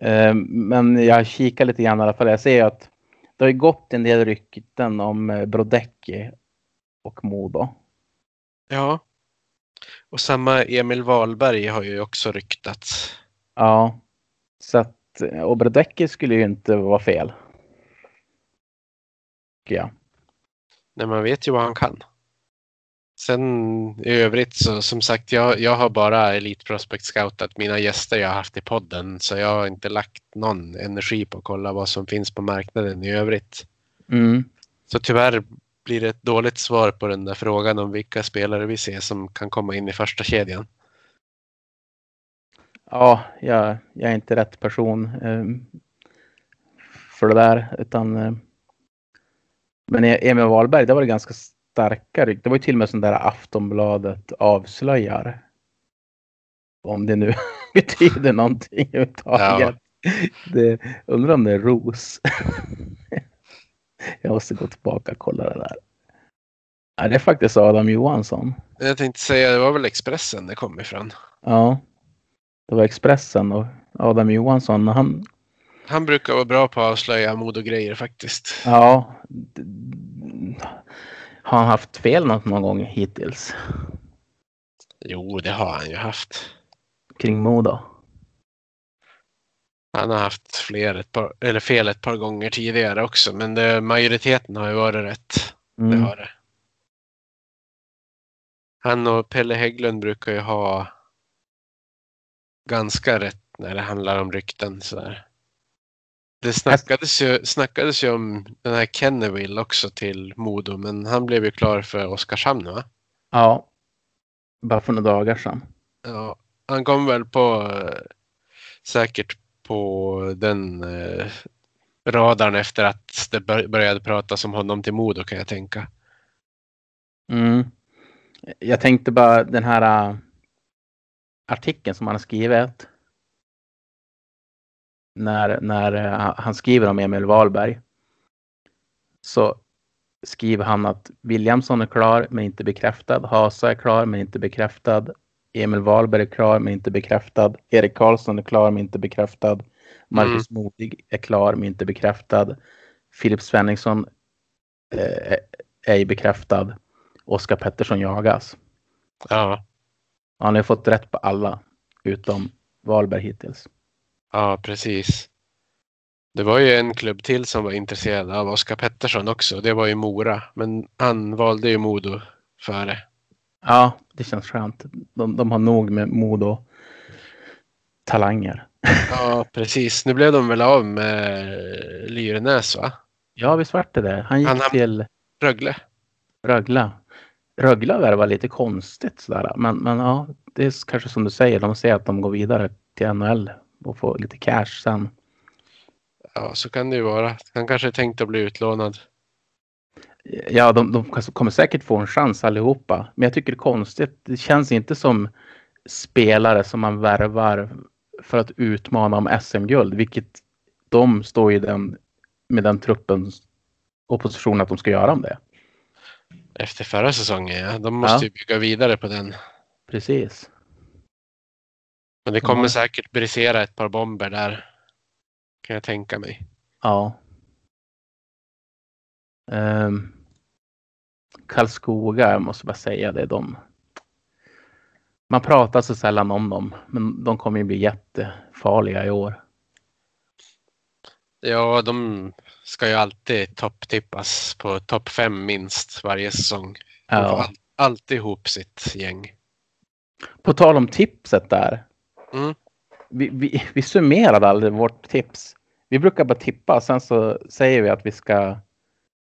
Eh, Men jag kikar lite grann i alla fall. Jag ser att det har ju gått en del rykten om eh, Brodecki och Modo. Ja. Och samma Emil Wahlberg har ju också ryktats. Ja. Så att, och Brodecki skulle ju inte vara fel. Jag. Nej, man vet ju vad han kan. Sen i övrigt så som sagt, jag, jag har bara Elite Prospect Scoutat mina gäster jag har haft i podden. Så jag har inte lagt någon energi på att kolla vad som finns på marknaden i övrigt. Mm. Så tyvärr blir det ett dåligt svar på den där frågan om vilka spelare vi ser som kan komma in i första kedjan. Ja, jag, jag är inte rätt person. Ehm, för det där. Utan, eh, men E- Emil Wahlberg, det var det ganska starka rykten. Det var ju till och med sån där Aftonbladet avslöjar. Om det nu (laughs) betyder någonting överhuvudtaget. Det, undrar om det är ros. (laughs) (laughs) Jag måste gå tillbaka och kolla det där. Ja, det är faktiskt Adam Johansson. Jag tänkte säga, det var väl Expressen det kom ifrån. Ja. Det var Expressen och Adam Johansson. Han, Han brukar vara bra på att avslöja modogrejer faktiskt. ja. Har han haft fel något någon gång hittills? Jo, det har han ju haft. Kring Modo? Han har haft fler ett par, eller fel ett par gånger tidigare också, men det, majoriteten har ju varit rätt. Det Mm. har det. Han och Pelle Hägglund brukar ju ha ganska rätt när det handlar om rykten. Sådär. Det snackades ju, snackades ju om den här Kenneville också till Modo, men han blev ju klar för Oskarshamn va? Ja. Bara för några dagar sedan. Ja, han kom väl på eh, säkert på den eh, radarn efter att det började pratas om honom till Modo kan jag tänka. Mm. Jag tänkte bara den här uh, artikeln som han har skrivit. När, när uh, han skriver om Emil Wahlberg. Så skriver han att Williamson är klar men inte bekräftad. Hasa är klar men inte bekräftad. Emil Wahlberg är klar men inte bekräftad. Erik Karlsson är klar men inte bekräftad. Marcus Modig är klar men inte bekräftad. Filip Svenningsson eh, är bekräftad. Oskar Pettersson jagas. Ja, Han har fått rätt på alla utom Wahlberg hittills. ja precis. Det var ju en klubb till som var intresserad av Oskar Pettersson också. Det var ju Mora, men han valde ju Modo före. Ja, det känns skönt. De, de har nog med Modo talanger. Ja, precis. Nu blev de väl av med Lyrenäs va? Ja, visst vart det det. Han gick Han till Rögle. Rögla. Rögla värvar lite konstigt sådär. Men, men ja, det är kanske som du säger. De säger att de går vidare till NHL och får lite cash sen. Ja, så kan det ju vara. Han kanske är tänkt att bli utlånad. Ja, de, de kommer säkert få en chans allihopa. Men jag tycker det är konstigt. Det känns inte som spelare som man värvar för att utmana om SM-guld. Vilket de står i den, med den truppens opposition att de ska göra om det. Efter förra säsongen, ja. De måste Ja. ju bygga vidare på den. Precis. Men det kommer Ja. säkert brisera ett par bomber där. Kan jag tänka mig. Ja. Um, Karlskoga, jag måste bara säga det. De, man pratar så sällan om dem, men de kommer ju bli jättefarliga i år. Ja, de ska ju alltid topptippas på topp fem minst varje säsong. De får all, alltid ihop sitt gäng. På tal om tipset där. Mm. Vi, vi, vi summerade aldrig vårt tips. Vi brukar bara tippa och sen så säger vi att vi ska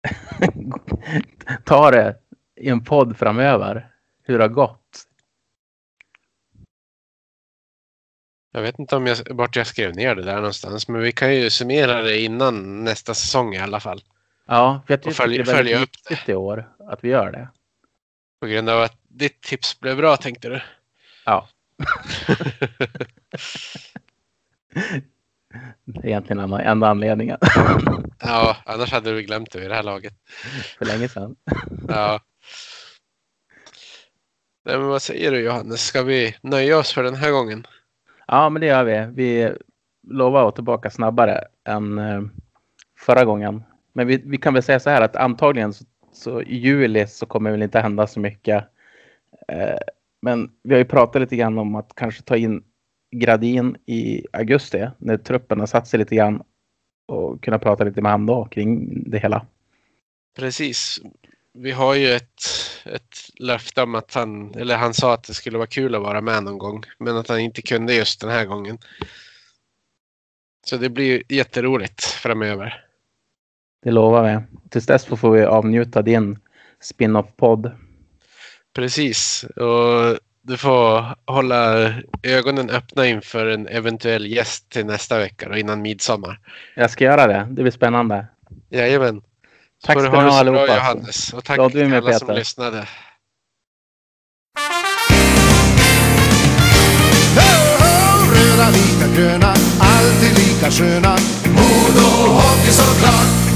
(laughs) ta det i en podd framöver. Hur det har gått. Jag vet inte om jag, vart jag skrev ner det där någonstans, men vi kan ju summera det innan nästa säsong i alla fall. Ja, för jag tycker följ- det är väldigt viktigt i år att vi gör det. På grund av att ditt tips blev bra tänkte du. Ja. (laughs) (laughs) Egentligen enda, enda anledningen. (laughs) ja, annars hade du glömt det i det här laget. För länge sedan. (laughs) Ja. Nej, men vad säger du Johannes? Ska vi nöja oss för den här gången? Ja, men det gör vi. Vi lovar att vara tillbaka snabbare än eh, förra gången. Men vi, vi kan väl säga så här att antagligen så, så i juli så kommer det väl inte hända så mycket. Eh, men vi har ju pratat lite grann om att kanske ta in Gradin i augusti när truppen har satt sig lite grann och kunna prata lite med honom då kring det hela. Precis. Vi har ju ett, ett löfte om att han, eller han sa att det skulle vara kul att vara med någon gång, men att han inte kunde just den här gången. Så det blir jätteroligt framöver. Det lovar vi. Tills dess får vi avnjuta din spin-off-podd. Precis. Och du får hålla ögonen öppna inför en eventuell gäst till nästa vecka och innan midsommar. Jag ska göra det. Det blir spännande. Jajamän. Tack ska du ha så bra allihopa. Johannes. Och tack till alla som Peter. lyssnade. Oh, oh, röda, vita, gröna, alltid lika sköna. Modo Hockey såklart.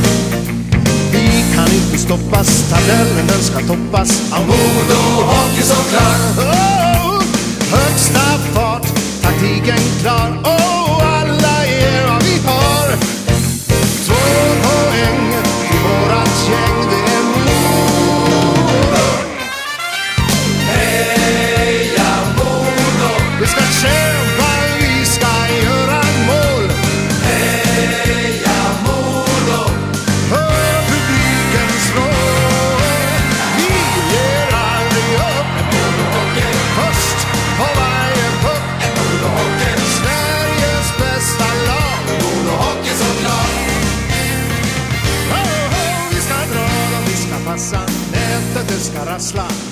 Vi inte stoppas, tabellen den ska toppas. Av Modo Hockey såklart. Oh, oh, oh, högsta fart, taktiken klar. Oh, oh Oh,